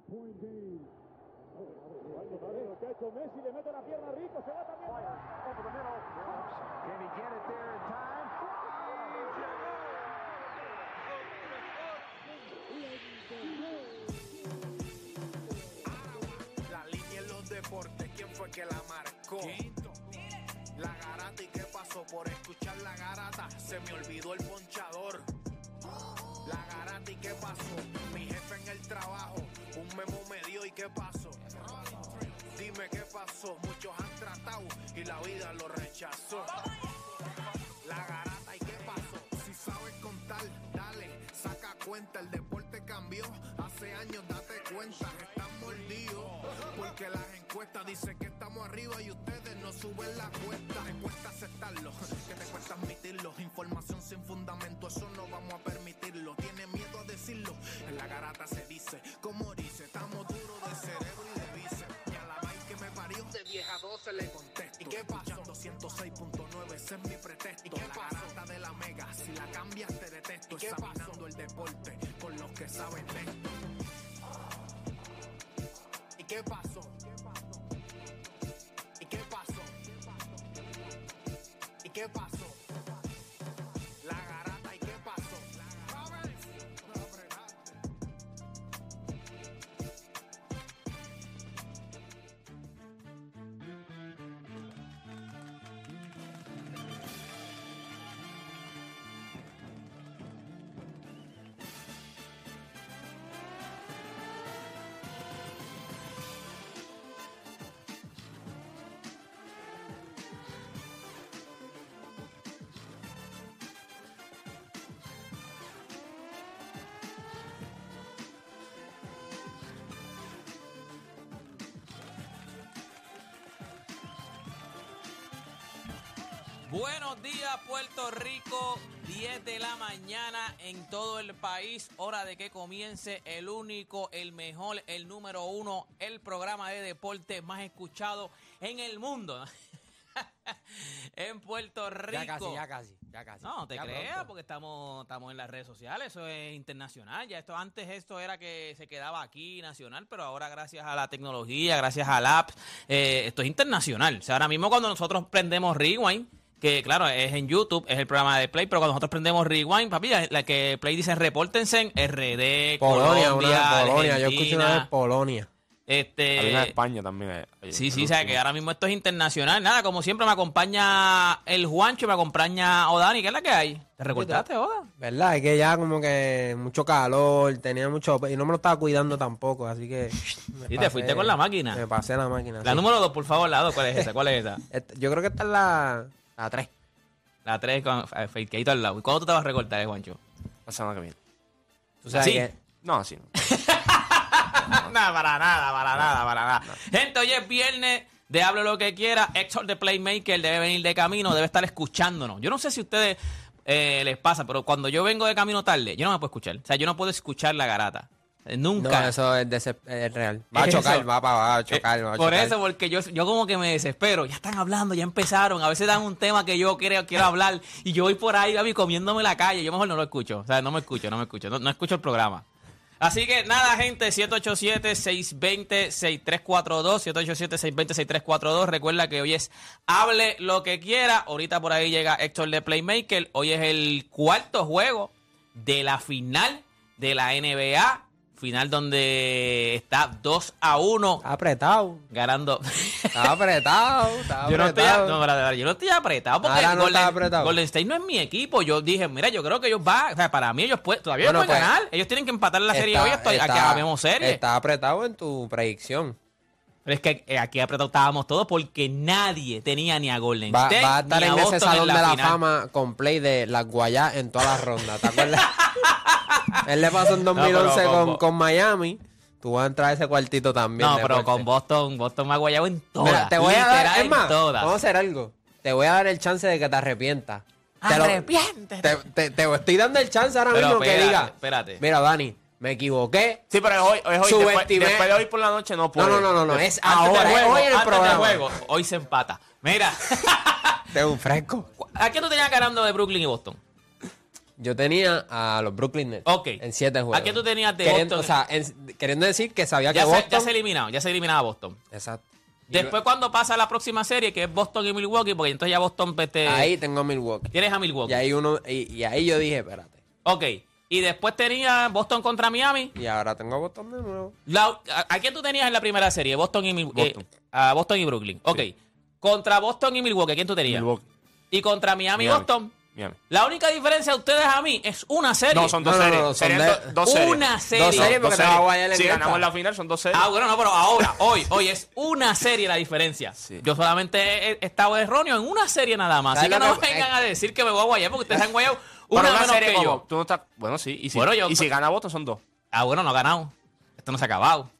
la? La línea en los deportes, ¿quién fue que la marcó? La garata y qué pasó por escuchar la garata, se me olvidó el ponchador. La garata y qué pasó, mi jefe en el trabajo, un memo me dio y qué pasó. Dime qué pasó, muchos han tratado y la vida lo rechazó. La garata y qué pasó, si sabes contar, dale, saca cuenta, el deporte cambió, hace años date cuenta, están mordidos, porque las encuestas dicen que estamos arriba y ustedes no suben la cuesta, te cuesta aceptarlo, que te cuesta admitirlo, información sin fundamento, eso no vamos a permitirlo, tiene miedo a decirlo, en la garata se dice, como dice, estamos duros de cerebro y de bíceps, y a la vaina que me parió, de vieja a 12 le contesto, ¿y qué pasó? 106.9, ese es mi pretexto, ¿y qué la garata de la mega, si la cambias te detesto, ¿Y qué examinando el deporte con los que saben de esto. ¿Y qué pasó? ¿Y qué pasó? ¿Y qué pasó? La Buenos días, Puerto Rico. 10 de la mañana en todo el país. Hora de que comience el único, el mejor, el número uno, el programa de deporte más escuchado en el mundo. en Puerto Rico. Ya casi, ya casi, ya casi. No, te Ya creas, pronto. porque estamos, estamos en las redes sociales, eso es internacional. Ya esto antes esto era que se quedaba aquí nacional, pero ahora gracias a la tecnología, gracias al app, eh, esto es internacional. O sea, ahora mismo cuando nosotros prendemos Rewind, que claro, es en YouTube, es el programa de Play, pero cuando nosotros prendemos Rewind, papi, la que Play dice repórtense en RD, Polonia, Colombia, Polonia. Yo escuché una vez Argentina, Polonia. este, Hay una de España también. eh, Sí, sí, o sea que ahora mismo esto es internacional. Nada, como siempre me acompaña el Juancho, me acompaña Odani, ¿qué es la que hay? ¿Te recortaste, Oda? ¿Verdad? Es que ya como que mucho calor, tenía mucho... Y no me lo estaba cuidando tampoco, así que... Sí, te fuiste con la máquina. Me pasé la máquina. La sí. número dos, por favor, la dos, ¿cuál es esa? ¿Cuál es esa? Esta- Yo creo que esta es la, la 3. La tres con eh, fakeadito al lado. ¿Y cuándo tú te vas a recortar, eh, Juancho? La semana que viene. Tú sabes ¿Sí? que... No, así no. nada, para nada, para nada, para nada. Gente, hoy es viernes de Hable lo que quiera. Héctor de Playmaker debe venir de camino, debe estar escuchándonos. Yo no sé si a ustedes eh, les pasa, pero cuando yo vengo de camino tarde, yo no me puedo escuchar. O sea, yo no puedo escuchar la garata. Eh, No, Nunca. eso es, real. Va a Eso. chocar, va, pa- va a chocar, Eh, va a Por chocar. eso, porque yo, yo como que me desespero. Ya están hablando, ya empezaron. A veces dan un tema que yo quiero, quiero hablar y yo voy por ahí, Gaby, comiéndome la calle. Yo mejor no lo escucho. O sea, no me escucho, no me escucho. No, no escucho el programa. Así que nada, gente, 787-620-6342, 787-620-6342. Recuerda que hoy es Hable lo que quiera. Ahorita por ahí llega Héctor de Playmaker. Hoy es el cuarto juego de la final de la NBA. Final donde está 2 a 1 Está apretado. ganando. Está apretado. Está yo, no estoy, apretado. no, yo no estoy apretado porque no Golden, apretado. Golden State no es mi equipo. Yo dije, mira, yo creo que ellos van. O sea, para mí, ellos pueden, todavía Bueno, ellos pueden pues, ganar. Ellos tienen que empatar la serie Está- hoy. Estoy, aquí está- habemos serie. Está apretado en tu predicción. Pero es que eh, aquí apretado estábamos todos porque nadie tenía ni a Golden Va, State. va a estar ni en Boston ese salón la de la final. fama con play de las guayas en todas las rondas. ¿Te acuerdas? Él le pasó en pero 2011 con con, Miami. Tú vas a entrar a ese cuartito también. No, pero fuerte. con Boston, Boston me ha guayado en todas. Mira, te voy a dar, es más, todas. vamos a hacer algo. Te voy a dar el chance de que te arrepientas. Te lo- Arrepiéntete. Te, te- te estoy dando el chance ahora Pero mismo que diga. espérate. Mira, Dani, me equivoqué. Sí, pero hoy, hoy, hoy después, después de hoy por la noche no puedo. No, no, no, no, no, es ahora, es juego, hoy en el antes programa. juego, hoy se empata. Mira, De un fresco. ¿a quién tú tenías ganando de Brooklyn y Boston? Yo tenía a los Brooklyn Nets. Ok. En siete juegos. ¿A quién tú tenías de Queriendo- Boston? O sea, en- queriendo decir que sabía Ya que se, Boston... ya se eliminado, ya se eliminaba Boston. Exacto. Después cuando pasa la próxima serie, que es Boston y Milwaukee, porque entonces ya Boston pues, te- Ahí tengo a Milwaukee. tienes a Milwaukee. Y ahí uno... Y, y ahí yo dije, espérate. Ok. Y después tenía Boston contra Miami. Y ahora tengo a Boston de nuevo. La- a, a quién tú tenías en la primera serie? Boston y, Mil- Boston. eh, a Boston y Brooklyn. Ok. Contra Boston y Milwaukee, ¿quién tú tenías? Milwaukee. Y contra Miami y Miami. Boston. Miami. La única diferencia de ustedes a mí es una serie. No, son dos No, no, series. no, son Serían de- do- dos series. Una serie. Dos series porque va a Si ganamos la final, son dos series. Ah, bueno, no, pero ahora, hoy, hoy es una serie la diferencia. Sí. Yo solamente he, he estado erróneo en una serie nada más. Así ¿Sabes que lo no que- vengan a decir que me voy a guayar porque ustedes han guayado Pero una, una menos serie que como. yo. Tú no estás. Bueno, sí. Y si, Bueno, yo- y si gana Boston, son dos. Ah, bueno, no ha ganado. Esto no se ha acabado.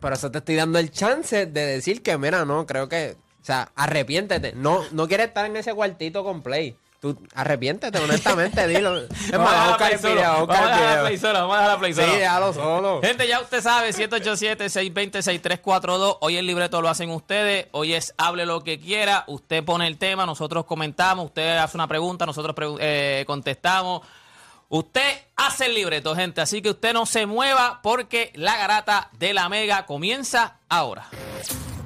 Por eso te estoy dando el chance de decir que, mira, no, creo que... O sea, arrepiéntete. No, no quieres estar en ese cuartito con Play. Tú arrepiéntete, honestamente, dilo. Es más, Vamos a buscar Play el video, vamos a Vamos a buscar dejar el Play solo, vamos a dejar Play Sí, solo. déjalo solo. Gente, ya usted sabe, 787-620-6342. Hoy el libreto lo hacen ustedes. Hoy es hable lo que quiera. Usted pone el tema, nosotros comentamos. Usted hace una pregunta, nosotros pregu- eh, contestamos. Usted hace el libreto, gente. Así que usted no se mueva porque la garata de la mega comienza ahora.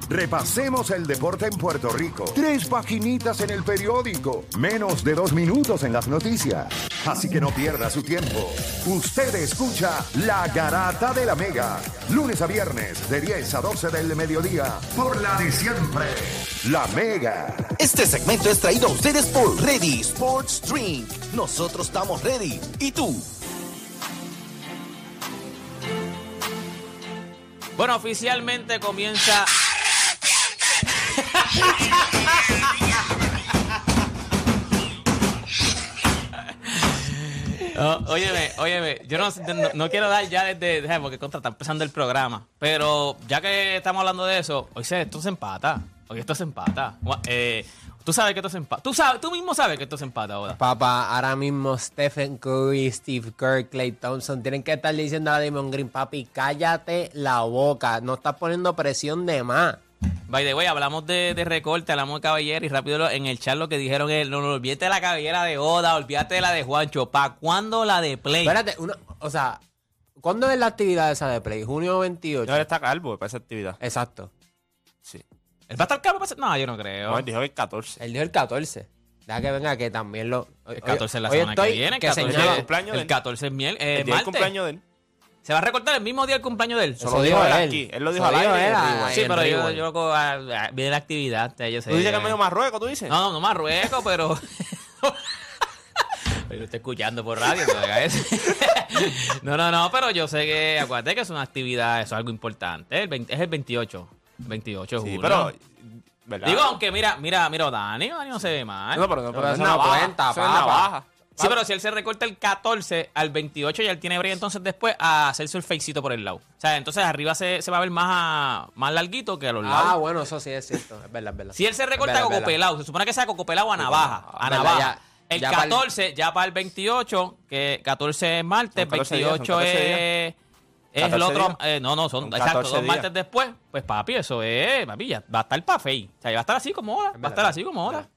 Repasemos el deporte en Puerto Rico. Tres paginitas en el periódico. Menos de dos minutos en las noticias. Así que no pierda su tiempo. Usted escucha La Garata de la Mega. Lunes a viernes de 10 a 12 del mediodía. Por la de siempre. La Mega. Este segmento es traído a ustedes por Ready Sports Drink. Nosotros estamos ready. ¿Y tú? Bueno, oficialmente comienza. Oh, óyeme, óyeme, yo no, no, quiero dar ya desde, porque contra está empezando el programa, pero ya que estamos hablando de eso, hoy se, esto se empata, hoy esto se empata. Eh, tú sabes que esto se empata, tú sabes, tú mismo sabes que esto se empata ahora. Papá, ahora mismo Stephen Curry, Steve Kerr, Clay Thompson tienen que estar diciendo a Damon Green, papi, cállate la boca, no estás poniendo presión de más. By the way, hablamos de, de recorte, hablamos de cabellera y rápido en el chat lo que dijeron es, no, no, olvídate de la cabellera de Oda, olvídate de la de Juancho, ¿pa' cuándo la de Play? Espérate, o sea, ¿cuándo es la actividad esa de Play? Junio 28. No, él está calvo para esa actividad. Exacto. Sí. ¿Él va a estar caro? para hacer- No, yo no creo. No, él dijo el 14. Él dijo el 14. Deja que venga que también lo... El 14 es la semana que viene. El que 14, señala- el cumpleaños de el él. 14 es miel, eh, el martes. cumpleaños de él. Se va a recortar el mismo día del cumpleaños de él. Eso lo dijo él él. aquí. Él lo dijo al aire. Sí, pero yo, yo ah, ah, viene la actividad. Yo sé. Tú dices que es medio Marruecos, tú dices. No, no, no Marruecos, pero. Pero lo estoy escuchando por radio, no. No, no, no, pero yo sé que, acuérdate que es una actividad, eso es algo importante. El 20 es el 28. 28 de Sí, julio. pero. ¿verdad? Digo, aunque mira, mira, mira, Dani, Dani no se ve mal. No, pero no, pero Pero es no navaja. cuenta, eso es papá. navaja. Sí, pero si él se recorta el 14 al 28 y él tiene break entonces después a hacerse el facecito por el lado. O sea, entonces arriba se, se va a ver más, a- más larguito que a los lados. Ah, bueno, eso sí es cierto. Es verdad, es verdad. Si él se recorta a verdad, pelado, se supone que sea coco pelado a navaja. A Verdad, navaja. ya- el ya para el- 14, ya para el 28, que 14 es martes, Son 14 días, son 28 14 es. Es el 14 otro. días. eh, no, no, son, Son exacto, 14 dos días. martes después. Pues papi, eso es. Papi, ya va a estar pa' fey. O sea, ya va a estar así como ahora. Va a estar así como ahora.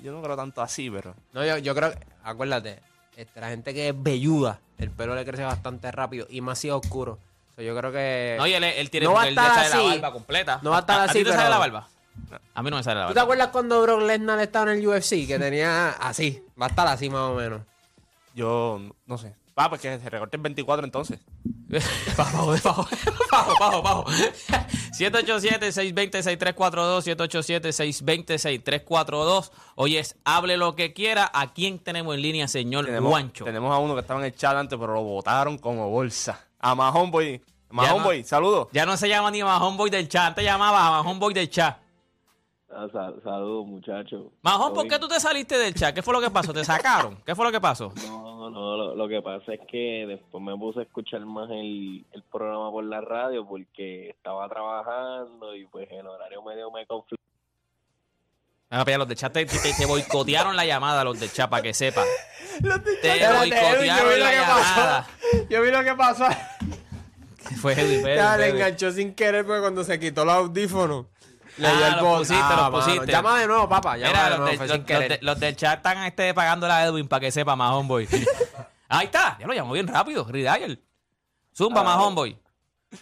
Yo no creo tanto así, pero. No, yo, yo creo, que- acuérdate, este, la gente que es velluda, el pelo le crece bastante rápido y más si es oscuro. So, yo creo que... No, y él, él tiene No va a estar la así. barba completa. No va a estar ¿A, así, ti te pero- sale la barba? A mí no me sale la ¿Tú te barba. acuerdas cuando Brock Lesnar estaba en el UFC? Que tenía así, va a estar así más o menos. Yo no sé. Ah, pues que se recorte el 24 entonces. Bajo, bajo, bajo, bajo, bajo. 787-620-6342, 787-620-6342. Hoy es hable lo que quiera. ¿A quién tenemos en línea, señor Tenemos, Juancho? tenemos a uno que estaba en el chat antes, pero lo votaron como bolsa. A Mahon Boy. Mahon Ya no- Boy, saludos. Ya no se llama ni Mahón Boy del chat. Antes llamaba a Mahón Boy del chat. Ah, sal- Saludos, muchachos. Mahón, ¿por qué tú te saliste del chat? ¿Qué fue lo que pasó? ¿Te sacaron? ¿Qué fue lo que pasó? No, no, lo, lo que pasa es que después me puse a escuchar más el, el programa por la radio porque estaba trabajando y pues el horario medio me conflictó. Ah, pero los del chat te, te- te boicotearon la llamada, los del chat, para que sepa. Te Espérate, Edwin, yo vi boicotearon lo la que pasó. llamada. Yo vi lo que pasó. Fue Edwin, Ya le enganchó sin querer porque cuando se quitó los audífonos. Le Ah, dio el los bot. pusiste, Ah, los mano. pusiste. Llama de nuevo, papá. Llama Mira, de los, nuevo, del- fue los- sin querer. los de- los del chat están este, pagándole a Edwin para que sepa más, homeboy. Ahí está, ya lo llamó bien rápido, Riddle. Zumba, Ah. más homeboy.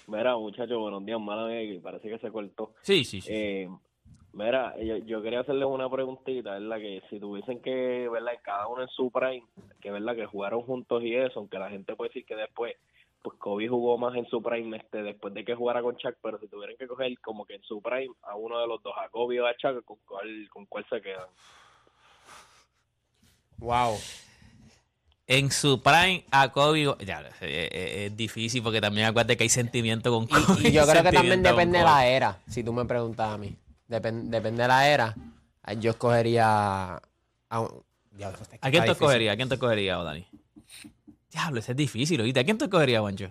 Mira, muchachos, buenos días, mala mía, que parece que se cortó. Sí, sí, sí. Eh, mira, yo, yo quería hacerles una preguntita, ¿verdad? Que si tuviesen que, ¿verdad? Cada uno en su prime, que, ¿verdad? Que jugaron juntos y eso, aunque la gente puede decir que después, pues Kobe jugó más en su prime este, después de que jugara con Chuck, pero si tuvieran que coger como que en su prime a uno de los dos, a Kobe o a Chuck, ¿con cuál, con cuál se quedan? Wow. En su prime, a Kobe. Ya, eh, eh, es difícil porque también acuérdate que hay sentimiento con Kobe. Y yo creo que también depende de la era, si tú me preguntas a mí. Depen- depende de la era. Yo escogería a un- Diablo, este ¿A está quién te escogería? ¿A quién te escogería, Dani? Diablo, ese es difícil, ¿oíste? ¿A quién te escogería, Juancho?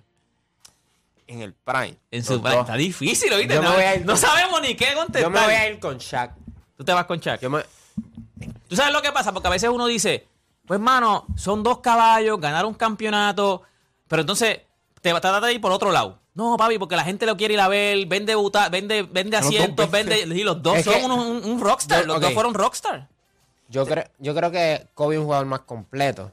En el prime. En su prime. dos. Está difícil, ¿oíste? Yo me no, voy a ir no con- sabemos ni qué contestar. Yo me voy a ir con Shaq. Tú te vas con Chuck. Yo me- ¿Tú sabes lo que pasa? Porque a veces uno dice, pues mano, son dos caballos, ganaron un campeonato, pero entonces te va a tratar de ir por otro lado. No, papi, porque la gente lo quiere ir a ver, vende buta, vende, vende asientos, vende. Y los dos Es son que- un, un rockstar, Yo- los dos fueron rockstar. Yo, creo, yo creo que Kobe es un jugador más completo.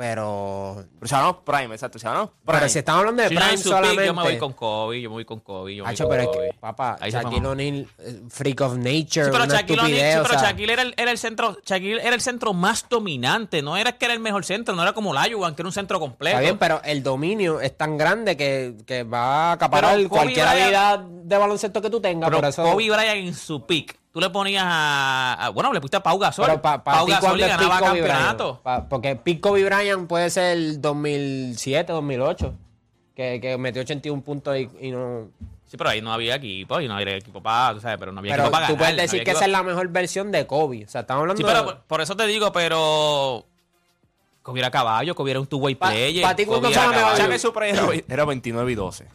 Pero. Pero si hablamos prime, exacto. Si hablamos prime. Pero si estamos hablando de Si no, Prime pick, solamente. yo me voy con Kobe, yo me voy con Kobe, yo me voy Hacho, con pero es que, papá, Ahí Shaquille. O'Neal, eh, Freak of Nature, Sí, pero una Shaquille O'Neal, o sea, Shaquille era el, era el centro, Shaquille era el centro más dominante, no era que era el mejor centro, no era como Layuan, que era un centro completo. Está bien, pero el dominio es tan grande que, que va a acaparar cualquier habilidad de baloncesto que tú tengas. Pero por eso, Kobe Bryant en su pick, tú le ponías a, a- bueno, le pusiste a Pau Gasol. pero para Pau ti, Gasol ¿cuándo y ganaba campeonato. Pa- porque Pick Kobe Bryant puede ser el 2007, 2008, que, que metió 81 puntos y, y no... Sí, pero ahí no había equipo, y no había equipo para, tú sabes, pero no había Pero equipo para tú puedes decir que equipo- esa es la mejor versión de Kobe. O sea, estamos hablando Sí, pero de... por, por eso te digo, pero Kobe era caballo, Kobe era un two-way Pa- player. pa' ti, ¿cuánto era era 29 y 12.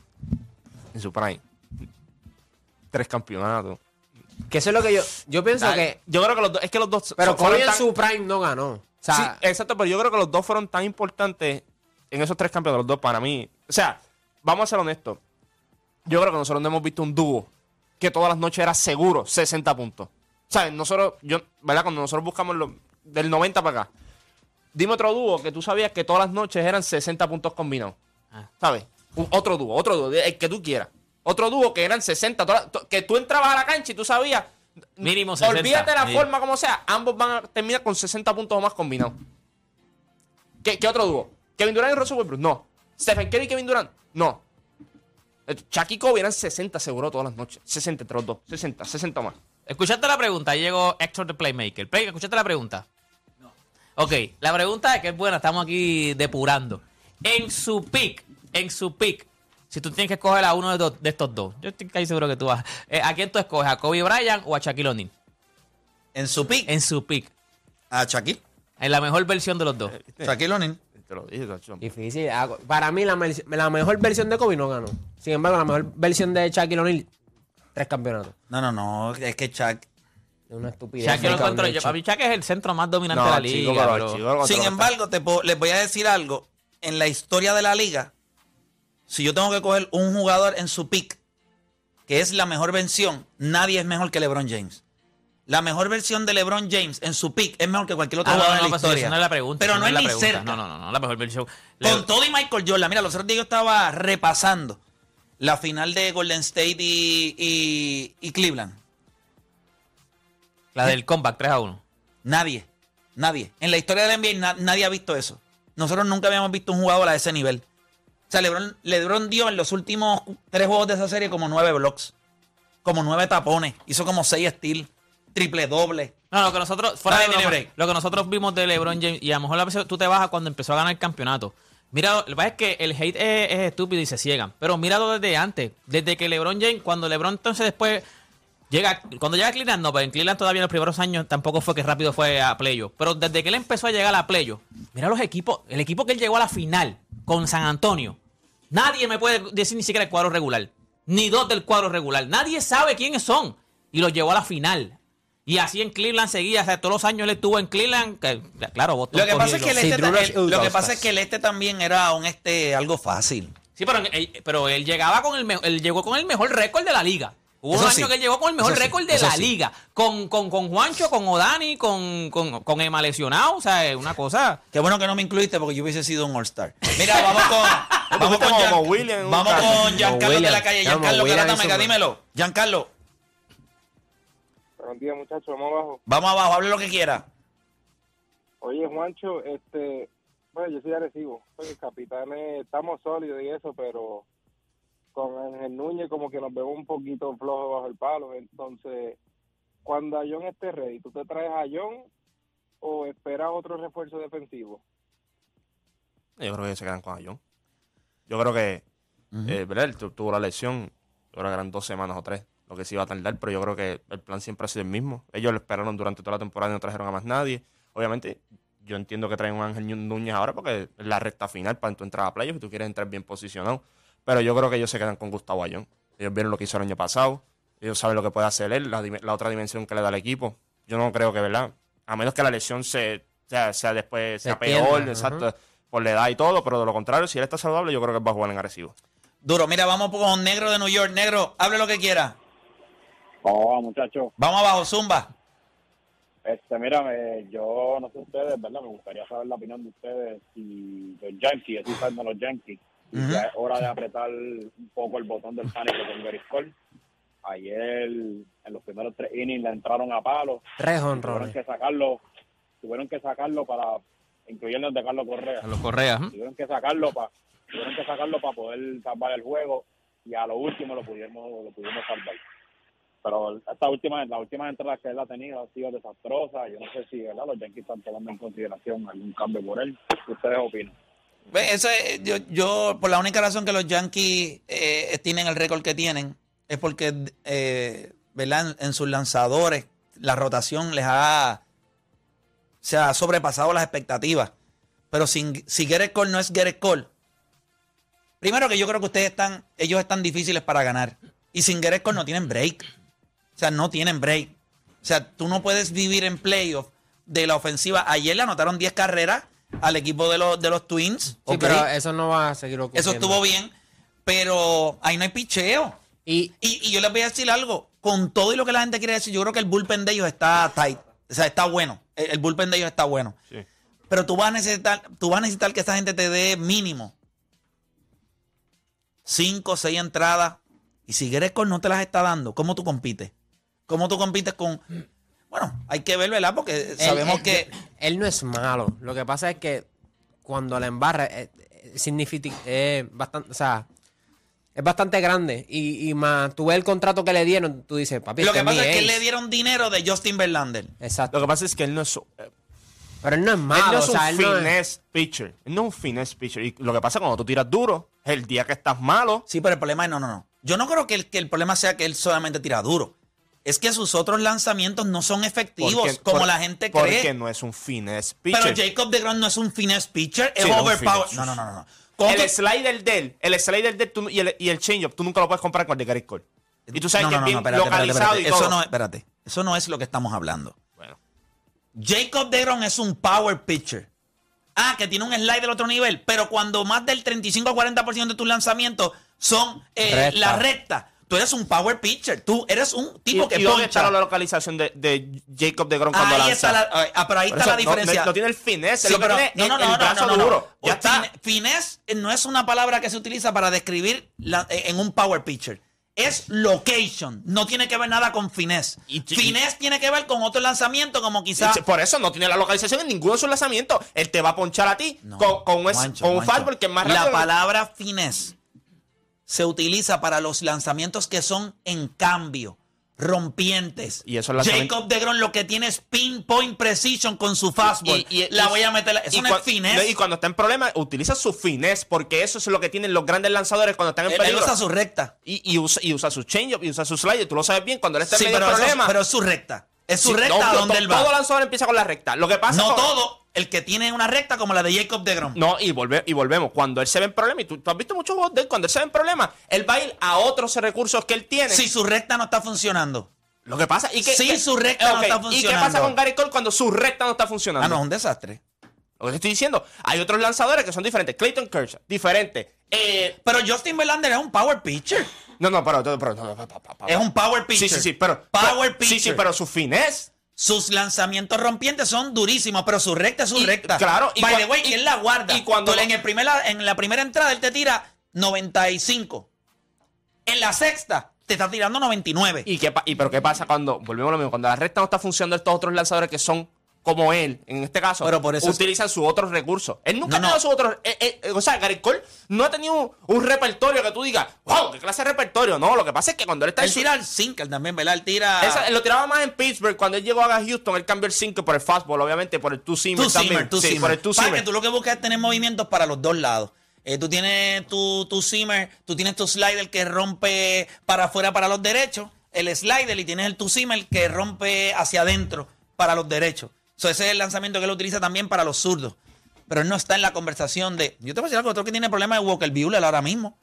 En su prime. Tres campeonatos. Que eso es lo que yo... Yo pienso que... Yo creo que los dos. Es que los dos. Pero Kobe en tan- su prime no ganó. O sea, sí, exacto, pero yo creo que los dos fueron tan importantes en esos tres campeonatos, los dos para mí. O sea, vamos a ser honestos. Yo creo que nosotros no hemos visto un dúo que todas las noches era seguro 60 puntos. ¿Sabes? Nosotros, yo, ¿verdad? Cuando nosotros buscamos lo- del 90 para acá, dime otro dúo que tú sabías que todas las noches eran 60 puntos combinados. Ah. ¿Sabes? Un- otro dúo, otro dúo, el que tú quieras. Otro dúo que eran 60, todas- to- que tú entrabas a la cancha y tú sabías. Mínimo 60. Olvídate la forma como sea, ambos van a terminar con 60 puntos o más combinados. ¿Qué, qué otro dúo? ¿Kevin Durant y Russell Westbrook? No. ¿Stephen Curry y Kevin Durant? No. Eh, Shaq y Kobe eran 60 seguro todas las noches. 60 entre los dos. 60, 60 más. Escuchaste la pregunta, ahí llegó Héctor de Playmaker. Play, ¿Escuchaste la pregunta? No. Ok, la pregunta es que es buena, estamos aquí depurando. En su pick, en su pick, si tú tienes que escoger a uno de, dos- de estos dos, yo estoy casi seguro que tú vas. eh, ¿A quién tú escoges? ¿A Kobe Bryant o a Shaquille O'Neal? En su pick, En su pick, a Shaquille. en la mejor versión de los dos. Shaquille O'Neal. Te lo dije, Tacho. Difícil. Hago- Para mí, la, la mejor versión de Kobe no ganó. Sin embargo, la mejor versión de Shaquille O'Neal, tres campeonatos. No, no, no. Es que Shaq. Es una estupidez. Shaq, yo lo Freak of encuentro, yo, nature. a mí Shaq es el centro más dominante No, de la chico, liga. pero, pero- chico, cuando Sin embargo, te puedo- les voy a decir algo. En la historia de la liga, si yo tengo que coger un jugador en su pick, que es la mejor versión, nadie es mejor que LeBron James. La mejor versión de LeBron James en su pick es mejor que cualquier otro Ah, jugador no, en la pues historia. no es la pregunta. Pero no es la ni pregunta. cerca. No, no, no, no, la mejor versión. Con todo y Michael Jordan. Mira, los otros días yo estaba repasando la final de Golden State y, y- y Cleveland. La del comeback 3 a 1. Nadie, nadie. En la historia del NBA na- nadie ha visto eso. Nosotros nunca habíamos visto un jugador a ese nivel. Sea, LeBron, LeBron dio en los últimos tres juegos de esa serie como nueve blocks, como nueve tapones, hizo como seis steals, triple doble. No, lo que nosotros, fuera de broma, lo que nosotros vimos de LeBron James, y a lo mejor la veces tú te bajas cuando empezó a ganar el campeonato. Mira, lo que pasa es que el hate es, es estúpido y se ciegan. Pero míralo desde antes. Desde que LeBron James, cuando LeBron entonces después llega, cuando llega a Cleveland, no, pero en Cleveland todavía en los primeros años tampoco fue que rápido fue a playoff. Pero desde que él empezó a llegar a playoff, mira los equipos, el equipo que él llegó a la final con San Antonio. Nadie me puede decir ni siquiera el cuadro regular. Ni dos del cuadro regular. Nadie sabe quiénes son. Y los llevó a la final. Y así en Cleveland seguía. O sea, todos los años él estuvo en Cleveland. que, claro, Boston Lo que pasa es que el este, el- lo que pasa es que el este también era un este algo fácil. Sí, pero él, pero él llegaba con el mejor, él llegó con el mejor récord de la liga. Hubo un Eso año sí. que él llegó con el mejor Eso sí, récord de eso la sí. liga. Con, con, con Juancho, con Odani, con, con, con Emma lesionado. O sea, es una cosa. Qué bueno que no me incluiste porque yo hubiese sido un All-Star. Mira, vamos con. vamos con, como William un vamos con Giancarlo de la calle. Giancarlo William Garata y Mega, Superman. dímelo. Giancarlo, Buenos días, muchachos. Vamos abajo. vamos abajo, hable lo que quiera. Oye, Juancho, este, bueno, yo soy agresivo. Soy el capitán, eh, estamos sólidos y eso, pero con Ángel Núñez como que nos vemos un poquito flojos bajo el palo. Entonces, cuando Ayón esté ready, ¿tú te traes a Ayón o esperas otro refuerzo defensivo? Yo creo que se quedan con Ayón. Yo creo que, eh, ¿verdad? Él tu- tuvo la lesión, yo creo que eran dos semanas o tres, lo que sí iba a tardar, pero yo creo que el plan siempre ha sido el mismo. Ellos lo esperaron durante toda la temporada y no trajeron a más nadie. Obviamente, yo entiendo que traen un Ángel Núñez ahora porque es la recta final para tu entrar a playoffs y tú quieres entrar bien posicionado. Pero yo creo que ellos se quedan con Gustavo Ayón. Ellos vieron lo que hizo el año pasado. Ellos saben lo que puede hacer él, la, otra dimensión que le da al equipo. Yo no creo que, ¿verdad? A menos que la lesión se, sea, sea después, sea peor, exacto, por la edad y todo, pero de lo contrario, si él está saludable, yo creo que él va a jugar en agresivo. Duro, mira, vamos con Negro de New York. Negro, hable lo que quiera. Oh, muchachos. Vamos abajo, Zumba. Este, mira, me- yo no sé ustedes, ¿verdad? Me gustaría saber la opinión de ustedes si los Yankees, estoy fan de los Yankees, ya es hora de apretar un poco el botón del pánico con Gary Cole. Ayer, en los primeros tres innings, le entraron a palo. Tres Tuvieron honrones. que sacarlo, tuvieron que sacarlo para, incluyendo el de Carlos Correa. A los Correas. ¿eh? Tuvieron que sacarlo para, tuvieron que sacarlo para poder salvar el juego y a lo último lo pudimos, lo pudimos salvar. Pero esta última, las últimas entradas que él ha tenido han sido desastrosas. Yo no sé si ¿verdad? los Yankees están tomando en consideración algún cambio por él. ¿Qué ustedes opinan? Eso es- yo, yo, por la única razón que los Yankees eh, tienen el récord que tienen, es porque, eh, en sus lanzadores, la rotación les ha, se ha sobrepasado las expectativas. Pero sin, si Gerrit Cole no es Gerrit Cole, primero que yo creo que ustedes están, ellos están difíciles para ganar. Y sin Gerrit Cole no tienen break. O sea, no tienen break. O sea, tú no puedes vivir en playoff de la ofensiva. Ayer le anotaron 10 carreras al equipo de los, de los Twins. Sí, pero eso no va a seguir ocurriendo. Eso estuvo bien, pero ahí no hay picheo. Y Y, y yo les voy a decir algo, con todo y lo que la gente quiere decir, yo creo que el bullpen de ellos está tight. O sea, está bueno. El, el bullpen de ellos está bueno. Sí. Pero tú vas a necesitar, tú vas a necesitar que esa gente te dé mínimo cinco o seis entradas. Y si Greco no te las está dando, ¿cómo tú compites? ¿Cómo tú compites con. Bueno, hay que ver, ¿verdad? Porque él- sabemos él- que. Él no es malo. Lo que pasa es que cuando la embarra eh, eh, significa es bastante, o sea, es bastante grande y, y más tú ves el contrato que le dieron, tú dices, papi, Lo este que pasa es que ace. le dieron dinero de Justin Verlander. Exacto. Lo que pasa es que él no es, eh, Pero él no es él malo, no es o sea, un él no es- finesse pitcher. Él no es un finesse pitcher. Y lo que pasa cuando tú tiras duro, es el día que estás malo. Sí, pero el problema es, no, no, no. Yo no creo que el, que el problema sea que él solamente tira duro. Es que sus otros lanzamientos no son efectivos porque- como por- la gente Porque cree. no es un finesse Pero pitcher. Jacob DeGrom no es un finesse pitcher, es Sí, no es finesse. No, no, no, no. no. ¿Cómo El slider de él, el slider de él tú- y el, y el changeup, tú nunca lo puedes comprar con el de Gary Cole. Y tú sabes no, que no, es no, bien espérate, localizado espérate. y Eso todo. no, es- espérate. Eso no es lo que estamos hablando. Bueno, Jacob DeGrom es un power pitcher. Ah, que tiene un slider de otro nivel, pero cuando más del 35 a 40% de tus lanzamientos son eh, Recta. la recta, tú eres un power pitcher. Tú eres un ¿Y, tipo que y dónde está la localización de, de Jacob de Grom cuando Ahí lanza? está la, ah, pero ahí Por está la diferencia. No, no tiene el finesse, Sí, lo que pero- tiene no, no, no, el no, brazo no, no. duro. Ya está. fine- Finesse no es una palabra que se utiliza para describir la- eh, en un power pitcher. Es location. No tiene que ver nada con finesse. Y- y- finesse tiene que ver con otro lanzamiento, como quizás. Por eso no tiene la localización en ninguno de sus lanzamientos. Él te va a ponchar a ti No, con, con un, es- Juancho, con un Juancho. fastball que es más La rápido. palabra finesse se utiliza para los lanzamientos que son en cambio, rompientes. Y lanzamientos- Jacob DeGrom lo que tiene es pinpoint precision con su fastball. Y- y- la voy a meter. Eso no es finesse. Y cuando está en problema, utiliza su finesse, porque eso es lo que tienen los grandes lanzadores cuando están en Él- él peligro. usa su recta. y, usa, y usa su changeup y usa su slider. Tú lo sabes bien. Cuando él está Sí, en medio pero, eso- problema. pero es su recta. Es su Sí, recta no, donde él va. Todo lanzador empieza con la recta. Lo que pasa no con- todo. El que tiene una recta como la de Jacob DeGrom. No, y, volve- y volvemos. Cuando él se ve en problema, y tú, tú has visto muchos juegos de él, cuando él se ve en problema, él va a ir a otros recursos que él tiene. Si su recta no está funcionando. Lo que pasa. Y que, Sí, que- su recta no está ¿Y qué funcionando. pasa con Gary Cole cuando su recta no está funcionando? Ah, no, es un desastre. Lo que te estoy diciendo. Hay otros lanzadores que son diferentes. Clayton Kershaw, diferente. Eh, Pero Justin Verlander es un power pitcher. No, no, pero, Es un power pitcher. Sí, sí, sí, pero. Power pero- Sí, sí, pitcher. pero su finés. Sus lanzamientos rompientes son durísimos, pero su recta es su Y- recta. claro, y By the way, y- él la guarda. y cuando en, el primer, en la primera entrada él te tira 95. En la sexta te está tirando 99. ¿Y, qué, y pero qué pasa cuando, volvemos a lo mismo, cuando la recta no está funcionando estos otros lanzadores que son como él, en este caso, Pero por eso es- utilizan sus otros recursos. Él nunca No, ha tenido no. sus otros. eh, eh, o sea, Gary Cole no ha tenido un, un repertorio que tú digas, wow, qué clase de repertorio. No, lo que pasa es que cuando él está él en tira el sinker también, ¿verdad? Él tira. Esa- él lo tiraba más en Pittsburgh. Cuando él llegó a Houston, él cambió el 5 por el fastball, obviamente, por el two-seamer Two también. seamer, two sí, seamer. por el Para two-seamer. que tú lo que buscas es tener movimientos para los dos lados. Eh, tú tienes tu, tu seamer, tú tienes tu slider que rompe para afuera para los derechos, el slider y tienes el tu seamer que rompe hacia adentro para los derechos. So, ese es el lanzamiento que él utiliza también para los zurdos. Pero él no está en la conversación de. Yo te voy a decir algo, otro que tiene problemas es Walker Buehler ahora mismo.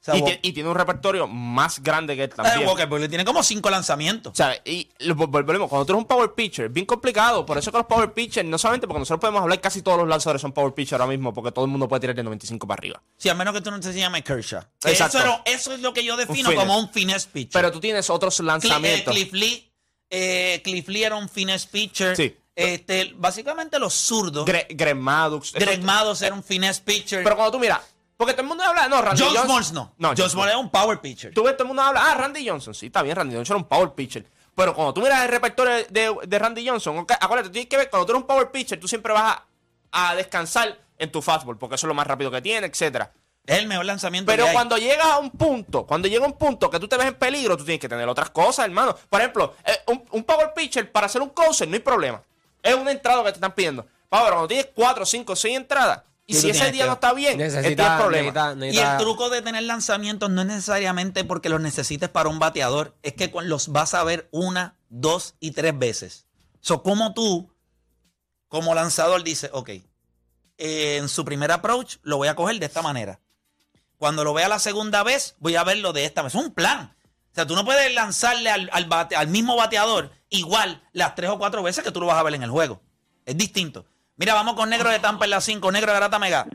O sea, Y, tiene un repertorio más grande que él también. Walker Buehler tiene como cinco lanzamientos. O sea, y volvemos, cuando tú eres un power pitcher, es bien complicado. Por eso que los power pitchers, no solamente porque nosotros podemos hablar, casi todos los lanzadores son power pitchers ahora mismo, porque todo el mundo puede tirar de 95 para arriba. Sí, a menos que tú no te llames Kershaw. Exacto. Eso, era- eso es lo que yo defino como un finesse pitcher. Pero tú tienes otros eh, lanzamientos. Cliff Lee, eh, Cliff Lee era un finesse pitcher. Sí. Este, básicamente los zurdos. Gre- Greg era un finesse pitcher. Pero cuando tú miras, porque todo el mundo habla, no, Randy Josh Johnson. Morse no. No, Morse era un power pitcher. Tú ves, todo el mundo habla, ah, Randy Johnson. Sí, está bien, Randy Johnson era un power pitcher. Pero cuando tú miras el repertorio de, de Randy Johnson, acuérdate, tú tienes que ver, cuando tú eres un power pitcher, tú siempre vas a, a descansar en tu fastball, porque eso es lo más rápido que tiene, etcétera. Es el mejor lanzamiento Pero que hay. cuando llegas a un punto, cuando llega un punto que tú te ves en peligro, tú tienes que tener otras cosas, hermano. Por ejemplo, eh, un, un power pitcher para hacer un closer no hay problema. Es una entrada que te están pidiendo. Pero cuando tienes 4, 5, 6 entradas, y Sí, si ese día que- no está bien, Necesita, tienes problema. necesita- Y el truco de tener lanzamientos no es necesariamente porque los necesites para un bateador, es que los vas a ver una, dos y tres veces. So, como tú, como lanzador, dices, ok, eh, en su primer approach lo voy a coger de esta manera. Cuando lo vea la segunda vez, voy a verlo de esta manera. Es un plan. O sea, tú no puedes lanzarle al, al bate- al mismo bateador igual las tres o cuatro veces que tú lo vas a ver en el juego. Es distinto. Mira, vamos con Negro de Tampa en la 5, Negro de Garata Mega.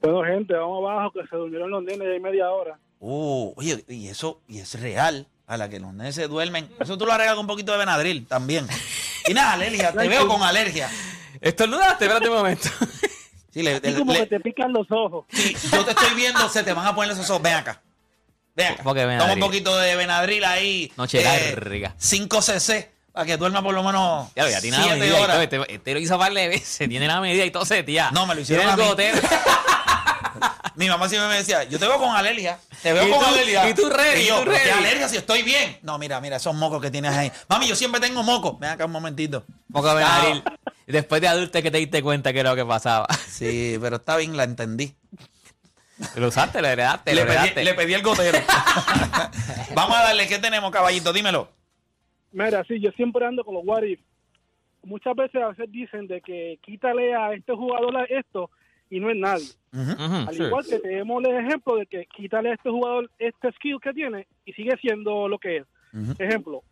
Bueno, gente, vamos abajo, que se durmieron los nenes de media hora. Uh, oye, y eso y es real. A la que los nenes se duermen. Eso tú lo arreglas con un poquito de Benadryl también. Y nada, alergia. Te veo con alergia. Estornudaste, espérate un momento. Sí, le- le- como le- que te pican los ojos. sí, yo te estoy viendo, se te van a poner esos ojos. Ven acá. Toma un poquito de Benadryl ahí. eh, Noche larga. 5 cc. Para que duerma por lo menos Ya, ya tiene la 7 medida y todo. horas. Este, este lo hizo par de veces. Tiene la medida y todo se tía. No, me lo hicieron Tiene el a mí. gotero. Mi mamá siempre me decía, yo te veo con alergia. Te veo Y con tú- alergia. y tú ready, Y yo, tú "¿Pero ¿qué ready?" alergia si estoy bien? No, mira, mira, esos mocos que tienes ahí. Mami, yo siempre tengo mocos. Ven acá un momentito. Poco de Benadryl. Después de adulto que te diste cuenta que era lo que pasaba. Sí, pero está bien, la entendí. Lo usaste, lo heredaste, lo Le pedí, heredaste. le pedí el gotero. Vamos a darle, ¿qué tenemos, caballito? Dímelo. Mira, sí, yo siempre ando con los what if. Muchas veces a veces dicen de que quítale a este jugador a esto y no es nadie. Al sí. igual que tenemos el ejemplo de que quítale a este jugador este skill que tiene y sigue siendo lo que es. Ejemplo,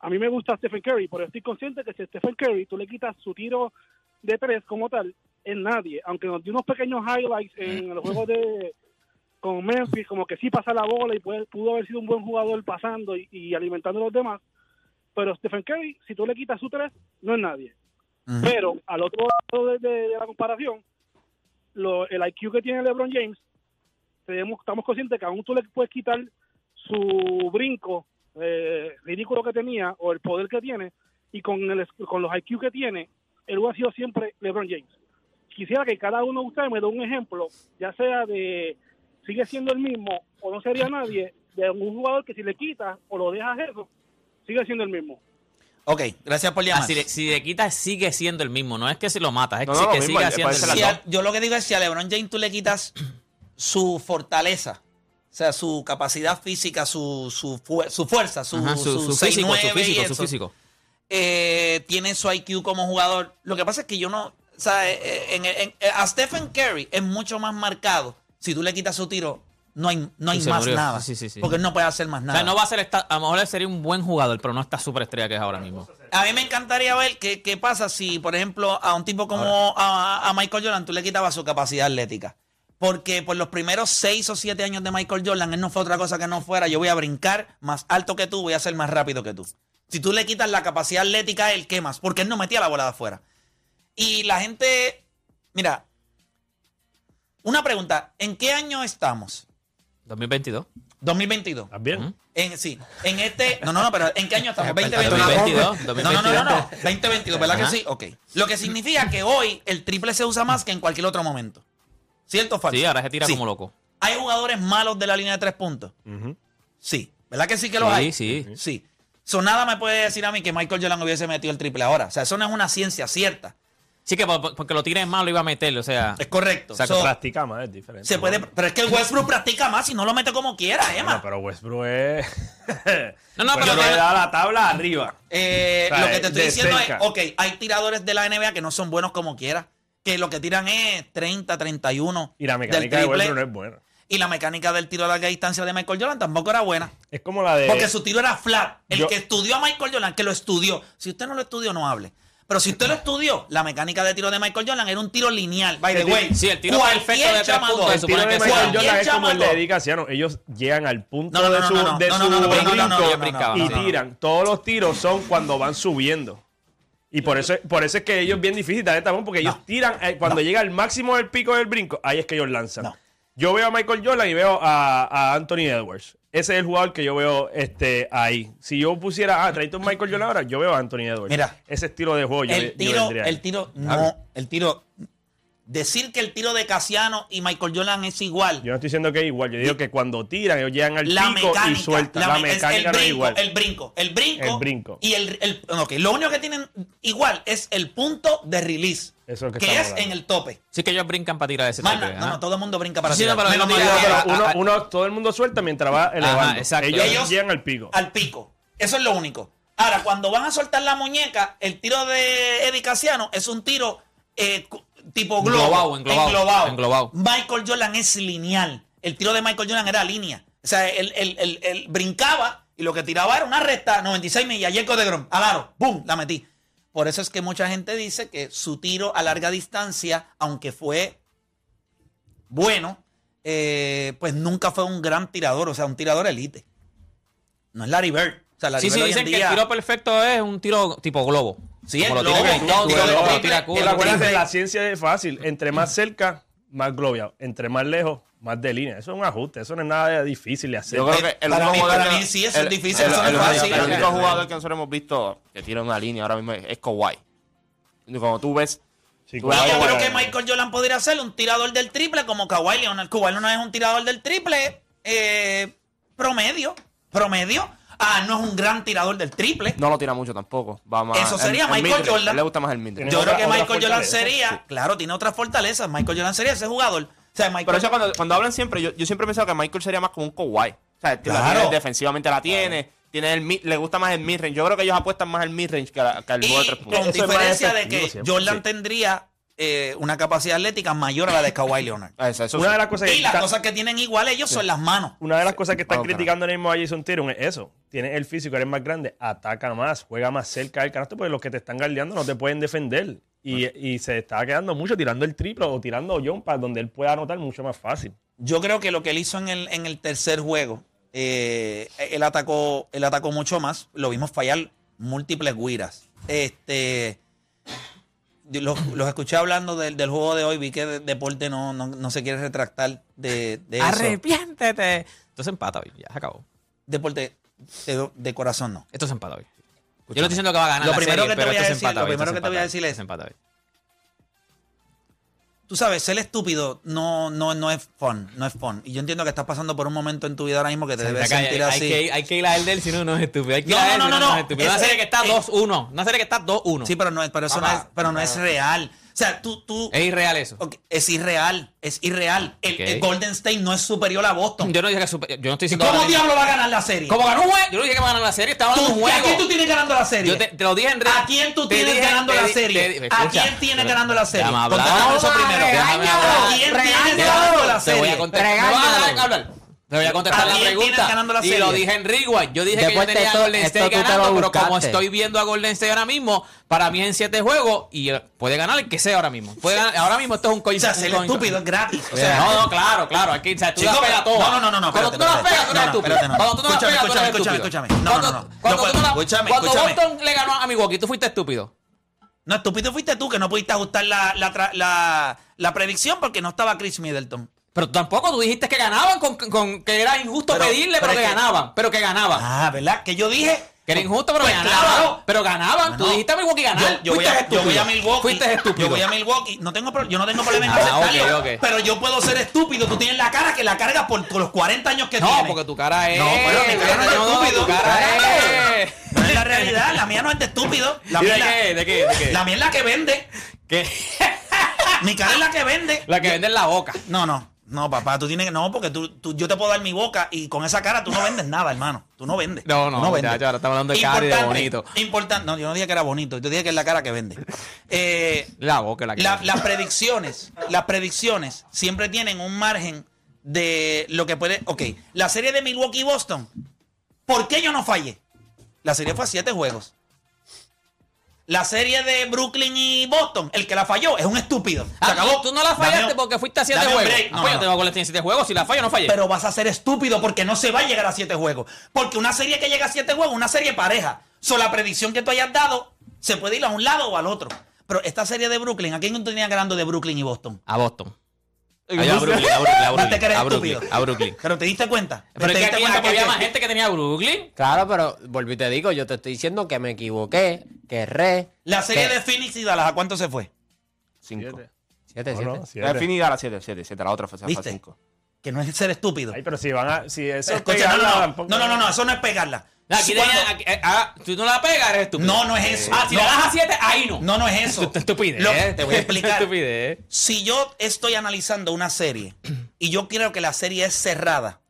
a mí me gusta Stephen Curry, pero estoy consciente que si a Stephen Curry tú le quitas su tiro de tres como tal, es nadie. Aunque nos dio unos pequeños highlights en el juego de con Memphis, como que sí pasa la bola y puede, pudo haber sido un buen jugador pasando y, y alimentando a los demás. Pero Stephen Curry, si tú le quitas su tres, no es nadie. Pero al otro lado de, de- de la comparación, lo- el IQ que tiene LeBron James, tenemos, estamos conscientes que aún tú le puedes quitar su brinco eh, ridículo que tenía o el poder que tiene y con, el, con los IQ que tiene, él ha sido siempre LeBron James. Quisiera que cada uno de ustedes me dé un ejemplo, ya sea de sigue siendo el mismo o no sería nadie, de un jugador que si le quitas o lo dejas eso, sigue siendo el mismo. Ok, gracias por llamar. Ah, si, le, si le quitas, sigue siendo el mismo. No es que si lo matas, es No, que, no, sigue le siendo el Si mismo. a- yo lo que digo es si a LeBron James tú le quitas su fortaleza, o sea, su capacidad física, su, su, fu- su fuerza, su, Ajá, su, su su físico, 6'9" su físico, su físico. eh, tiene su IQ como jugador. Lo que pasa es que yo no, o sea, eh, en- en- eh, a Stephen Curry es mucho más marcado. Si tú le quitas su tiro, no hay, no hay más nada. Sí, sí, sí. Porque él no puede hacer más O nada. sea, no va a ser esta, a lo mejor él sería un buen jugador, pero no esta superestrella que es ahora mismo. A mí me encantaría ver qué, qué pasa si, por ejemplo, a un tipo como a, a Michael Jordan tú le quitabas su capacidad atlética. Porque por los primeros seis o siete años de Michael Jordan, él no fue otra cosa que no fuera. Yo voy a brincar más alto que tú, voy a ser más rápido que tú. Si tú le quitas la capacidad atlética a él, ¿qué más? Porque él no metía la bola de afuera. Y la gente, mira, una pregunta, ¿en qué año estamos? 2022. 2022. ¿Estás bien? En, sí, en este. No, no, no, pero ¿en qué año estamos? 2022, 2022. No, no, no, no, no. 2022, ¿verdad Ajá. que sí? Ok. Lo que significa que hoy el triple se usa más que en cualquier otro momento. ¿Cierto o falso? Sí, ahora se tira Sí. como loco. ¿Hay jugadores malos de la línea de tres puntos? Sí. ¿Verdad que sí que los Sí, hay? sí. Sí. So, nada me puede decir a mí que Michael Jordan hubiese metido el triple ahora. O sea, eso no es una ciencia cierta. Sí, que por- porque lo tires mal lo iba a meter, o sea. Es correcto. O sea, que So, Practica más, es diferente. se puede, pero es que Westbrook practica más y no lo mete como quiera, Emma. pero Westbrook es. No, no, pero Westbrook que- le da la tabla arriba. Eh, O sea, lo que te estoy de diciendo cerca. es, ok, hay tiradores de la NBA que no son buenos como quiera. Que lo que tiran es 30, 31. Y la del mecánica de triple, Westbrook no es buena. Y la mecánica del tiro a larga distancia de Michael Jordan tampoco era buena. Es como la de. Porque su tiro era flat. El yo- que estudió a Michael Jordan, que lo estudió. Si usted no lo estudió, no hable. Pero si usted lo estudió, la mecánica de tiro de Michael Jordan era un tiro lineal. By the way, sí, el tiro perfecto de tres chamaco- puntos, El tiro de Michael. Jordan es como el de Eddie Casiano. Ellos llegan al punto de su, de brinco y tiran. Todos los tiros son cuando van subiendo. Y por eso, por eso es que ellos es bien difícil darle tapón, porque ellos No. tiran, eh, cuando llega al máximo del pico del brinco, ahí es que ellos lanzan. No. Yo veo a Michael Jordan y veo a, a Anthony Edwards. Ese es el jugador que yo veo este, ahí. Si yo pusiera, ah, traíste un Michael Jordan ahora, yo veo a Anthony Edwards. Mira. ese estilo de juego yo, el yo tiro, vendría el tiro, no, el tiro. Decir que el tiro de Casiano y Michael Jordan es igual. Yo no estoy diciendo que es igual. Yo digo que cuando tiran, ellos llegan al la pico mecánica, y sueltan. La, es mecánica el no es brinco, igual. el brinco, el brinco, El brinco. y el, el ok, lo único que tienen igual es el punto de release, Eso es lo que que es hablando. en el tope. Sí que ellos brincan para tirar ese nada, no, ajá. no, todo el mundo brinca para Sí, tirar. no, pero Menos uno, ah, ah, uno- todo el mundo suelta mientras va elevando. exacto. Ellos, Ellos- llegan al pico. al pico. Eso es lo único. Ahora, cuando van a soltar la muñeca, el tiro de Eddie Casiano es un tiro eh, tipo globo. Englobado, englobado, englobado. englobado. Michael Jordan es lineal. El tiro de Michael Jordan era línea. O sea, él, él- él- él brincaba y lo que tiraba era una recta, 96 millas, Jacob de Grom, al aro, ¡boom! La metí. Por eso es que mucha gente dice que su tiro a larga distancia, aunque fue bueno, eh, pues nunca fue un gran tirador, o sea, un tirador elite. No es Larry Bird. O sea, Larry Sí, sí, Bird en dicen que el tiro perfecto es un tiro tipo globo. Sí, Como lo tira como la ciencia es fácil. Entre más cerca, más globeado. Entre más lejos, más de línea. Eso es un ajuste. Eso no es nada difícil de hacer. Yo creo que el Para mí- jugador para que- mí sí, eso es difícil, el- eso no es el- fácil. El único jugador que nosotros hemos visto que tira una línea ahora mismo es Kawhi. Y Cuando tú ves Sí, Tú ves yo creo que Michael Jordan podría ser un tirador del triple como Kawhi Leonard. Kawhi Leonard es un tirador del triple eh, promedio. Promedio. Ah, no es un gran tirador del triple. no lo tira mucho tampoco. Va más- Eso sería el Michael. Jordan. Le gusta más el mid Yo otra- creo que Michael Jordan sería, claro, tiene otras fortalezas. Michael Jordan sería ese jugador. O sea, Michael Pero eso cuando, cuando hablan siempre, yo, yo siempre he pensado que Michael sería más como un Kawhi. O sea, la Claro. tiene, defensivamente la tiene, tiene el mid- le gusta más el midrange. Yo creo que ellos apuestan más al midrange que, que al juego de Y tres con puntos. Es más diferencia de que siempre, Jordan sí. tendría eh, una capacidad atlética mayor a la de Kawhi Leonard. Ah, Eso, eso Una sí. de las cosas que Y las está- cosas que tienen igual ellos son las manos. Una de las cosas que están criticando ahora mismo a Jason Tatum es eso. Tiene el físico, eres más grande, ataca más, juega más cerca del canasto porque los que te están guardeando no te pueden defender. Y, y se está quedando mucho tirando el triple o tirando jumpas donde él pueda anotar mucho más fácil. Yo creo que lo que él hizo en el, en el tercer juego, eh, él, atacó, él atacó mucho más. Lo vimos fallar múltiples guiras. Este, los, los escuché hablando del, del juego de hoy. Vi que de- Deporte no, no, no se quiere retractar de, de eso. Arrepiéntete. Esto se empata hoy, ya se acabó. Deporte de, de corazón no. Esto se empata hoy. Yo no estoy diciendo que va a ganar Lo la primero serie, que te voy a decir- lo primero se que te voy a empata decir hoy, es- se empata hoy. Tú sabes, ser estúpido no, no, no es fun, no es fun. Y yo entiendo que estás pasando por un momento en tu vida ahora mismo que te debes hay, sentir hay así. que, hay que ir a él de él si no, no es estúpido. Hay que No, ir a él no, no, no, no. es estúpido. Una serie que está eh, 2-1. Una serie que está 2-1. Sí, pero no es, pero eso no es, pero no es real. O sea, tú, tú, Es irreal eso. Es irreal, es irreal. El, Golden State no es superior a Boston. Yo no dije que super- yo no estoy diciendo ¿Cómo diablo va a ganar la serie? ¿Cómo ganó un juego? Yo no dije que va a ganar la serie, estaba ¿Tú- hablando de un ¿A quién tú tienes ganando la serie? Yo te, te lo dije en red. ¿A quién tú tienes dije- ganando te la serie? te- ¿A escucha, quién tiene pero- ganando la serie? Déjame hablar. Contéstame eso primero. Déjame ¿A quién tiene Regáñalo. ganando la Te voy serie? a. Te voy a contestar ¿A la pregunta. ganando la y serie? lo dije en Rewind. Yo dije Después que yo tenía esto- a Golden State ganando, pero como estoy viendo a Golden State ahora mismo, para mí es en siete juegos y eh, puede ganar el que sea ahora mismo. Puede ganar- ahora mismo esto es un coin. O sea, ser coin- estúpido es gratis. O sea, no, no, claro, claro. Aquí, o sea, tú Chico, las pegas todas. no, no, no, no, Cuando tú no espérate. pegas, tú eres estúpido. Cuando tú no Escúchame, pegas, tú eres escúchame, estúpido. escúchame, escúchame. No, no, no. Cuando puedo- tú no la- escúchame, cuando escúchame. Boston le ganó a Milwaukee, tú fuiste estúpido. No, estúpido fuiste tú que no pudiste ajustar la, la, la, la predicción porque no estaba Chris Middleton. Pero tampoco tú dijiste que ganaban, con, con- que era injusto Pero- pedirle, pero, pero que ganaban. Pero que ganaban. Ah, ¿verdad? Que yo dije. Que era injusto, pero Pues ganaban. claro. Pero ganaban. tú No. dijiste a Milwaukee ganar. Yo, yo voy a, yo voy a. Milwaukee. Fuiste estúpido. Yo voy a Milwaukee. No tengo, yo no tengo problema en Ah, aceptarlo, ok, ok. Pero yo puedo ser estúpido. Tú tienes la cara que la cargas por los 40 años que No, tienes. porque tu cara es. No, pero mi cara no es estúpido. Tu cara es. No es la realidad. La mía no es de estúpido. La ¿Y mía de es la- qué? ¿De qué? ¿De qué? La mía es la que vende. ¿Qué? Mi cara es la que vende. La que vende en la boca. No, no. No, papá, tú tienes que. No, porque tú, tú- yo te puedo dar mi boca y con esa cara tú no vendes nada, hermano. Tú no vendes. No, no, Tú vendes. muchacho, ahora estamos hablando de cara y de bonito. Importante. No, yo no dije que era bonito. Yo dije que es la cara que vende. Eh, La boca la que la- las predicciones, las predicciones siempre tienen un margen de lo que puede. Ok, la serie de Milwaukee y Boston. ¿Por qué yo no fallé? La serie fue a siete juegos. La serie de Brooklyn y Boston, el que la falló es un estúpido. Se Ah, acabó. Tú no la fallaste Dame porque fuiste a siete juegos. No, no, no. tengo Golden State en siete juegos. Si la fallo, no fallé. Pero vas a ser estúpido porque no se va a llegar a siete juegos. Porque una serie que llega a siete juegos, una serie pareja. So, la predicción que tú hayas dado se puede ir a un lado o al otro. Pero esta serie de Brooklyn, ¿a quién tú tenías ganando de Brooklyn y Boston? A Boston. A Brooklyn, a Brooklyn, a No te Brooklyn, crees a Brooklyn, estúpido. a Brooklyn. Pero te diste cuenta. Pero te es que aquí, había más gente que tenía Brooklyn. Claro, pero volví y te digo, yo te estoy diciendo que me equivoqué, que erré. La serie que- de Phoenix y Dallas, ¿a cuánto se fue? Cinco. Siete, siete. no, La siete. definida a las 7, 7, 7. La otra fue. 5. Que no es ser estúpido. Ay, pero si van a. Si eso es Escucha, pegarla, no, no, tampoco- no, no, no, no, eso no es pegarla. Aquí Cuando- tenía- aquí- eh, ah, tú no la pegas, eres estúpido. No, no es eso. Ah, si No. le das a 7, ahí no. No, no es eso. Esto es estupidez. Lo- te voy a explicar. estupidez. si yo estoy analizando una serie y yo creo que la serie es cerrada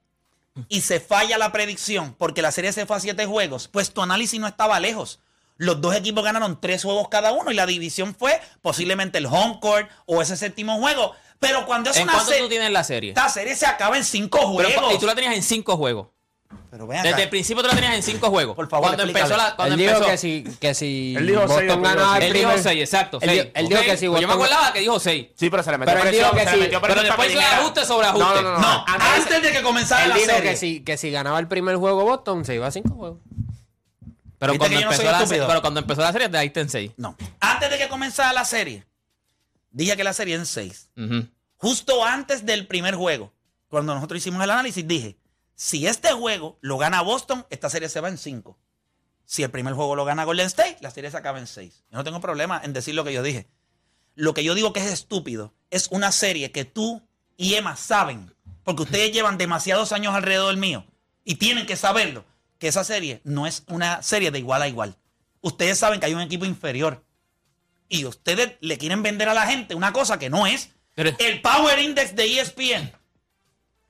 y se falla la predicción porque la serie se fue a siete juegos, pues tu análisis no estaba lejos. Los dos equipos ganaron tres juegos cada uno y la división fue posiblemente el home court o ese séptimo juego. Pero cuando es ¿En una cuánto serie, tú tienes la serie? esta serie se acaba en cinco Pero, juegos. y tú la tenías en 5 juegos. Pero ven acá. Desde el principio tú la tenías en 5 juegos. Por favor, cuando explícale. empezó la. Cuando Él dijo que si, que si Él dijo seis Boston ganaba dijo Él dijo. 6, exacto. Él seis, dijo- él dijo que si Pues yo me acordaba que dijo 6. Sí, pero se le metió Pero él presión. dijo que se le sí. metió Pero después hizo ajuste sobre ajuste. No, no, no. No, antes de que comenzara Él la dijo serie. que si, que si ganaba el primer juego Boston, se iba a cinco juegos. Pero cuando, que yo no empezó soy la, estúpido. se- pero cuando empezó la serie, de ahí está en 6. No. Antes de que comenzara la serie, dije que la serie en seis. Justo antes del primer juego, cuando nosotros hicimos el análisis, dije, si este juego lo gana Boston, esta serie se va en 5. Si el primer juego lo gana Golden State, la serie se acaba en 6. Yo no tengo problema en decir lo que yo dije. Lo que yo digo que es estúpido es una serie que tú y Emma saben, porque ustedes llevan demasiados años alrededor mío y tienen que saberlo, que esa serie no es una serie de igual a igual. Ustedes saben que hay un equipo inferior y ustedes le quieren vender a la gente una cosa que no es. El Power Index de E ESPN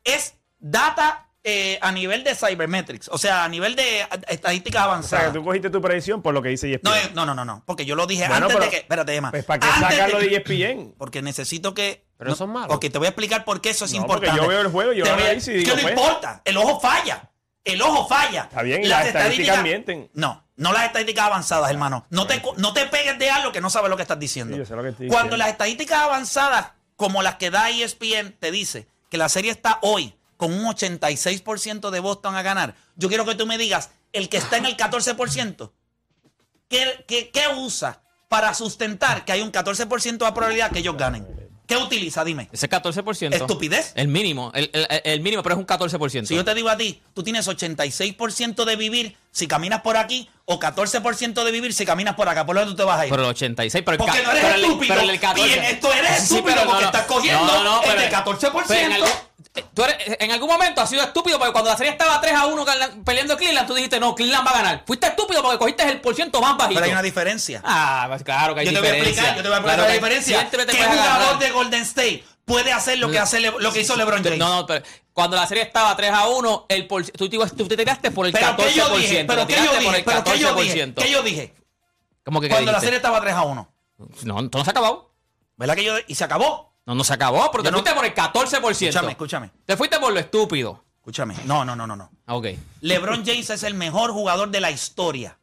es data eh, a nivel de cybermetrics, o sea, a nivel de estadísticas O sea, avanzadas. que tú cogiste tu predicción por lo que dice E ESPN. No, eh, no, no, no, no, porque yo lo dije Bueno, antes pero- de que. Espérate, Emma. Pues, ¿para qué sacarlo de E ESPN? Porque necesito que. Pero son malos. Ok, te voy a explicar por qué eso es No, porque importante. yo veo el juego, yo Te lo analizo y digo, ¿Qué no pues. importa? El ojo falla. El ojo falla. Está bien, y las estadísticas mienten. No, no las estadísticas avanzadas, hermano. No te, no te pegues de algo que no sabes lo que estás diciendo. Sí, yo sé lo que estoy Cuando diciendo. las estadísticas avanzadas, como las que da ESPN, te dice que la serie está hoy con un 86% de Boston a ganar, yo quiero que tú me digas, el que está en el 14%, ¿qué, qué, qué usa para sustentar que hay un 14% de probabilidad que ellos ganen? ¿Qué utiliza? Dime. Ese es 14%. ¿Estupidez? El mínimo. El, el- el mínimo, pero es un 14%. Si yo te digo a ti, tú tienes 86% de vivir si caminas por aquí o 14% de vivir si caminas por acá. ¿Por dónde tú te vas a ir? Pero el 86, pero el Porque no eres pero el- estúpido. pero el 14. Y en esto eres Sí, estúpido pero porque no. estás cogiendo No, no, el pero- de 14%. pero en, algún, eh, tú eres- en algún momento has sido estúpido porque cuando la serie estaba 3 a 1 gan- peleando Cleveland, tú dijiste, no, Cleveland va a ganar. Fuiste estúpido porque cogiste el por ciento más bajito. Pero hay una diferencia. Ah, pues claro que hay yo te voy a diferencia. explicar, yo te voy a explicar Claro la que diferencia. ¿Qué jugador de Golden State puede hacer lo que, hace Le- lo que hizo LeBron James? No, no, pero cuando la serie estaba 3 a 1, el por, tú, te, tú, te tiraste por el 14%. ¿qué yo dije? ¿Pero qué yo dije? Qué yo dije? ¿Qué yo dije? ¿Cómo que qué Cuando la serie estaba 3 a 1. No, no se acabó. ¿Verdad que yo.? Y se acabó. No, no se acabó, pero yo te no... fuiste por el 14%. Escúchame, escúchame. Te fuiste por lo estúpido. Escúchame. No, no, no, no. no. Ah, ok. LeBron James es el mejor jugador de la historia.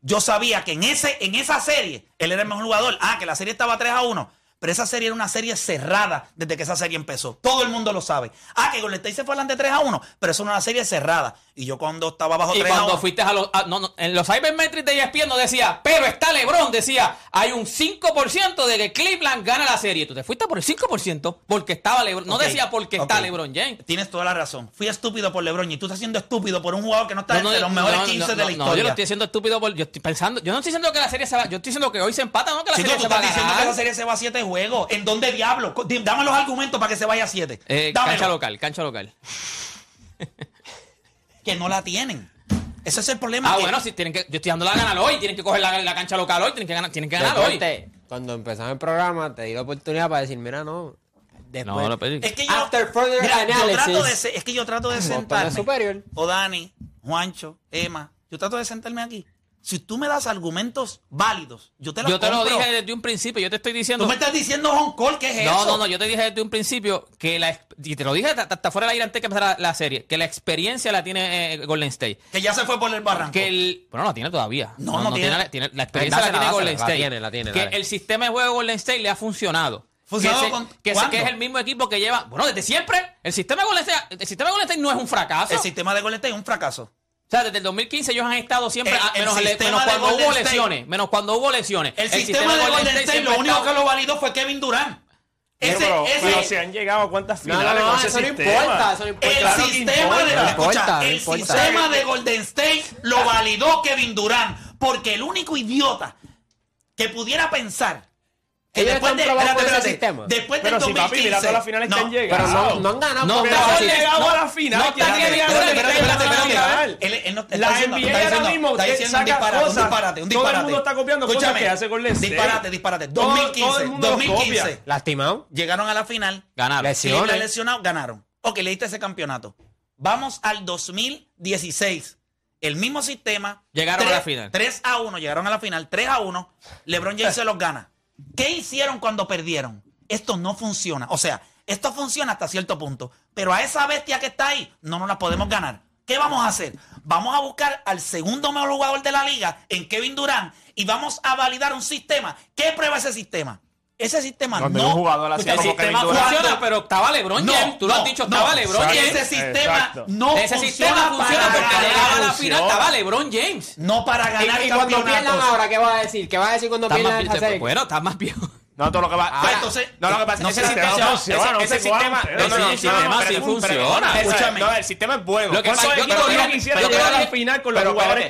Yo sabía que en, ese, en esa serie él era el mejor jugador. Ah, que la serie estaba 3 a 1. Pero esa serie era una serie cerrada desde que esa serie empezó. Todo el mundo lo sabe. Ah, que Golden State se fue adelante 3 a 1, pero eso no era una serie cerrada. Y yo cuando estaba bajo 3 a 1. Y cuando fuiste a los. A, no, no, en los Cybermetrics de ESPN no decía, pero está LeBron, decía, hay un 5% de que Cleveland gana la serie. Tú te fuiste por el 5% porque estaba LeBron. No okay, decía porque okay. está LeBron James. Tienes toda la razón. Fui estúpido por LeBron y tú estás siendo estúpido por un jugador que no está no, entre los mejores 15 de la historia. No, yo lo estoy haciendo estúpido por. Yo estoy pensando. Yo no estoy diciendo que la serie se va. Yo estoy diciendo que hoy se empata, no que la si serie tú, se tú va. Estás diciendo que la serie se va a 7 juego. ¿En dónde diablo? Dame los argumentos para que se vaya a 7. Eh, cancha local, cancha local. que no la tienen. Ese es el problema. Ah, bueno, si tienen que, yo estoy dando la ganar hoy, tienen que coger la, cancha local hoy, tienen que ganar, tienen que ganar hoy. Cuando empezamos el programa, te di la oportunidad para decir, mira, no. Después, no, no pedí. Es que yo, After further mira, trato de, es que yo trato de sentarme. O Dani, Juancho, Emma, yo trato de sentarme aquí si tú me das argumentos válidos, yo te los Yo te compro. lo dije desde un principio, yo te estoy diciendo. Tú me estás diciendo on call, ¿qué es no, eso? No, no, no, yo te dije desde un principio que la. Y te lo dije hasta fuera del aire antes que empezara la, serie, que la experiencia la tiene eh, Golden State. Que ya se fue por el barranco. Que el, pero no la tiene todavía. No, no, no, no tiene. tiene, la, tiene la, experiencia pues la, tiene Golden State. La tiene, la tiene. Que el sistema de juego de Golden State le ha funcionado. Funcionado que, se, con, que, se, que, es el mismo equipo que lleva. Bueno, desde siempre. El sistema de Golden State, el sistema de Golden State no es un fracaso. El sistema de Golden State es un fracaso. O sea, desde el 2015 ellos han estado siempre, menos, cuando hubo State. lesiones, menos cuando hubo lesiones. El, sistema, de Golden, State, lo único que lo validó fue Kevin Durant. Pero, ese, han llegado a cuántas finales no, no, eso. No importa, eso importa. El sistema, de, importa, el sistema de Golden State lo validó Kevin Durant. Porque el único idiota que pudiera pensar ellos después están de, espérate, sistema. Después del 2015. Las finales no, no, han ganado. No, pero han llegado a la final. Está la diciendo, cosas. Todo el mundo está copiando Escúchame, hace con 2015, 2015. Lastimado. Llegaron a la final. Ganaron. Lesionado, ganaron. Ok, le diste ese campeonato. Vamos al 2016 el mismo sistema. Llegaron 3, a la final. 3 a 1, llegaron a la final, 3 a 1. LeBron James se los gana. ¿Qué hicieron cuando perdieron? Esto no funciona. O sea, esto funciona hasta cierto punto. Pero a esa bestia que está ahí, no nos la podemos ganar. ¿Qué vamos a hacer? Vamos a buscar al segundo mejor jugador de la liga en Kevin Durant y vamos a validar un sistema. ¿Qué prueba ese sistema? Ese sistema Donde no. Un jugador así el como sistema Kevin funciona, pero estaba LeBron no, James. Tú lo has dicho, estaba LeBron James. Ese sistema Exacto. no Ese sistema funciona porque llegaba a la final, estaba LeBron James. No para ganar y, y cuando pierdan ahora, ¿qué vas a decir? ¿Qué vas a decir cuando pierdan el pues. Bueno, está más viejo. No, todo lo que va. Ah, entonces, no, lo que pasa no es que ese sistema no funciona. Ese, ese sistema, no, no, no, el sistema sí funciona. Escúchame. No, el sistema es bueno. Lo que pasa, yo te lo dije.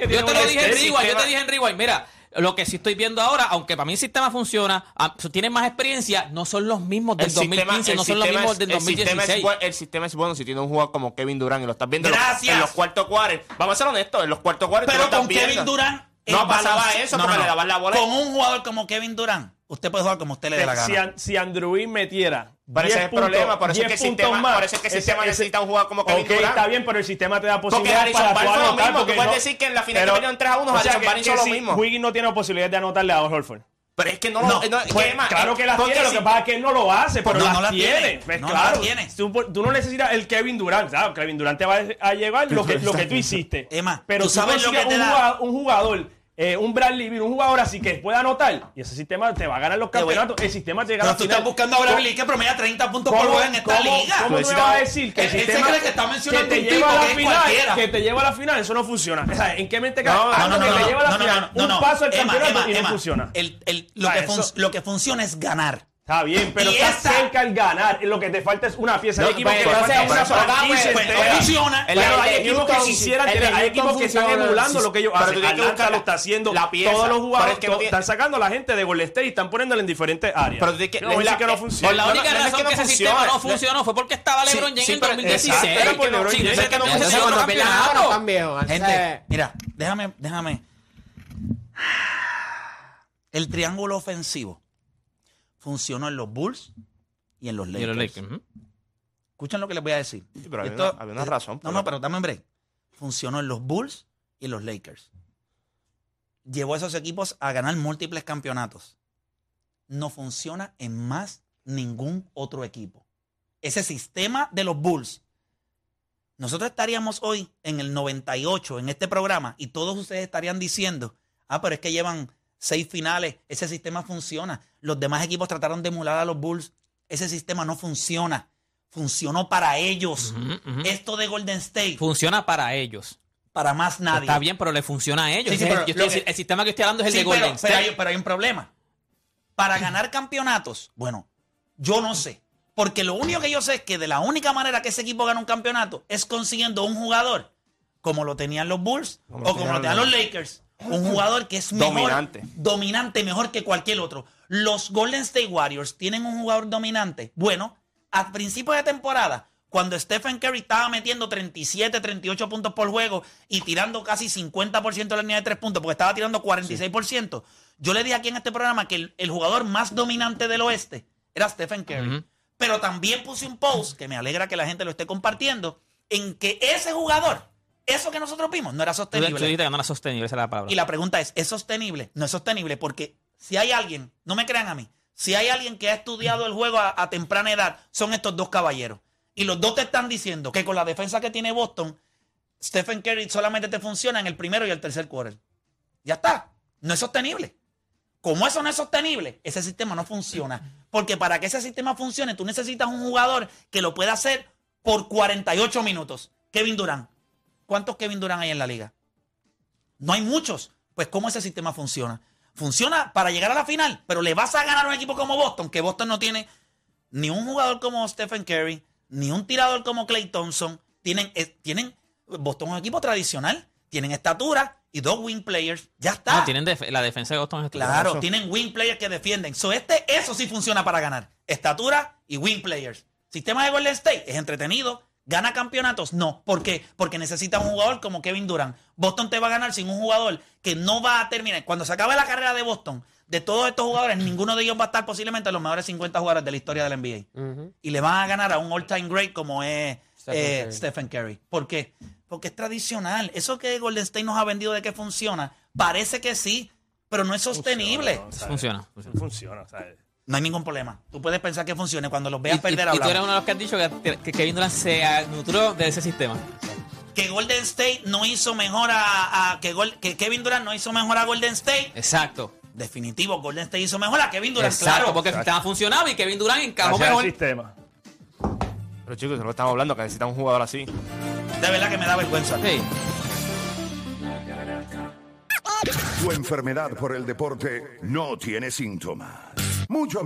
Yo te lo dije en Reway. Yo te lo dije en Reway. Mira. Lo que sí estoy viendo ahora, aunque para mí el sistema funciona, ah, tienen más experiencia, no son los mismos del el 2015, sistema, no son los mismos del 2016. El sistema, es, bueno si tiene un jugador como Kevin Durant y lo estás viendo Gracias. En, los, cuartos cuares. Vamos a ser honestos, en los cuartos cuares. Pero con Kevin Durant. No pasaba eso no, porque le daban la bola. Con un jugador como Kevin Durant usted puede jugar como usted le dé la gana. Si, an, si Andruín metiera. Pero ese es el problema, por eso es que el sistema, por eso es que el sistema ese, necesita un jugador como Kevin okay, Durant. está bien, pero el sistema te da posibilidades para Barnes anotar. Lo mismo, porque tú puedes no, decir que en la final pero, que perdieron 3 a 1, Harrison Barnes hizo lo si mismo. Wiggins no tiene posibilidades de anotarle a Horford. Pero es que no, no, no pues, más? Claro que las tiene, lo que pasa es que él no lo hace, pero no, las, no las tiene. tiene. Pues no claro, las tiene. Tú, tú, no necesitas el Kevin Durant, ¿sabes? Kevin Durant te va a llevar lo que, lo que tú hiciste. Emma, pero tú, sabes lo que un, jugador, un jugador eh, un Bradley Beal, un jugador así que pueda anotar, y ese sistema te va a ganar los campeonatos, el sistema te gana. Pero tú estás buscando a Bradley Beal que promedia 30 puntos por juego en esta ¿cómo, liga. ¿Cómo tú vas a decir que el, el sistema que, está mencionando que te lleva a la final, que te lleva a la final, eso no funciona? O sea, ¿en qué mente cae? No, no, no, que te lleva a la final, un paso al campeonato y no funciona. lo que funciona es ganar. Está bien, pero y estás esa... cerca al ganar. Lo que te falta es una pieza no, de equipo pues, que pues, pues, funciona. Pero hay equipos que están emulando lo que ellos hacen. Pero lo está haciendo. La pieza, todos los jugadores que están sacando a la gente de Golden State y están poniéndola en diferentes áreas. Pero tú que no, que no eh, funciona. La única no, razón que, ese sistema no funcionó fue porque estaba LeBron James en 2016. Era por LeBron James. Es que no funcionó. Gente, mira, déjame, déjame. El triángulo ofensivo funcionó en los Bulls y en los Lakers. Escuchen lo que les voy a decir. Había, una, había, una, razón. No, no, pero dame un break. Funcionó en los Bulls y en los Lakers. Llevó a esos equipos a ganar múltiples campeonatos. No funciona en más ningún otro equipo. Ese sistema de los Bulls. Nosotros estaríamos hoy en el 98 en este programa y todos ustedes estarían diciendo, ah, pero es que llevan seis finales, ese sistema funciona. Los demás equipos trataron de emular a los Bulls, ese sistema no funciona. Funcionó para ellos. Esto de Golden State, Funciona para ellos. para más nadie. Está bien, pero le funciona a ellos. Sí, sí, Ese- pero yo estoy- lo que- el sistema que estoy hablando es el Sí, de pero, Golden pero State. hay, pero hay un problema. Para ganar campeonatos, bueno, yo no sé. Porque lo único que yo sé es que de la única manera que ese equipo gana un campeonato es consiguiendo un jugador como lo tenían los Bulls Como o como lo tenían los Lakers. Un jugador que es mejor, Dominante. dominante, mejor que cualquier otro. Los Golden State Warriors tienen un jugador dominante. Bueno, a principios de temporada, cuando Stephen Curry estaba metiendo 37, 38 puntos por juego y tirando casi 50% de la línea de tres puntos, porque estaba tirando 46%, yo le dije aquí en este programa que el, el jugador más dominante del oeste era Stephen Curry. Pero también puse un post, que me alegra que la gente lo esté compartiendo, en que ese jugador, eso que nosotros vimos, no era tú sostenible. dijiste que no era sostenible, esa es la palabra. Y la pregunta es, ¿es sostenible? No es sostenible porque si hay alguien, no me crean a mí, si hay alguien que ha estudiado el juego a, a temprana edad, son estos dos caballeros. Y los dos te están diciendo que con la defensa que tiene Boston, Stephen Curry solamente te funciona en el primero y el tercer quarter. Ya está. No es sostenible. Como eso no es sostenible, ese sistema no funciona. Porque para que ese sistema funcione, tú necesitas un jugador que lo pueda hacer por 48 minutos. Kevin Durant. ¿Cuántos Kevin Durant hay en la liga? No hay muchos. Pues, ¿cómo ese sistema funciona? Funciona para llegar a la final, pero le vas a ganar a un equipo como Boston, que Boston no tiene ni un jugador como Stephen Curry, ni un tirador como Clay Thompson. Tienen, eh, tienen Boston es un equipo tradicional, tienen estatura y dos wing players. Ya está. No, tienen def- la defensa de Boston es Claro, tienen wing players que defienden. So, este, eso sí funciona para ganar. Estatura y wing players. Sistema de Golden State es entretenido. ¿Gana campeonatos? No. ¿Por qué? Porque necesita un jugador como Kevin Durant. Boston te va a ganar sin un jugador que no va a terminar. Cuando se acabe la carrera de Boston, de todos estos jugadores, ninguno de ellos va a estar posiblemente en los mejores 50 jugadores de la historia del NBA. Y le van a ganar a un all-time great como es Stephen eh, Curry. Stephen Curry. ¿Por qué? Porque es tradicional. Eso que Golden State nos ha vendido de que funciona, parece que sí, pero no es sostenible. Funciona, Funciona, Funciona. Funciona, o sea, No hay ningún problema. Tú puedes pensar que funcione. Cuando los veas Y, perder, y tú eres uno de los que has dicho que, que Kevin Durant se nutrió de ese sistema. Que Golden State no hizo mejor a... a- que, Kevin Durant no hizo mejor a Golden State. Exacto. Definitivo, Golden State hizo mejor a Kevin Durant. Exacto, Claro. porque el sistema funcionaba y Kevin Durant encajó mejor. sistema. Pero chicos, eso lo estamos hablando, que necesita un jugador así. De verdad que me da vergüenza. Sí. Tu enfermedad por el deporte no tiene síntomas. Mucho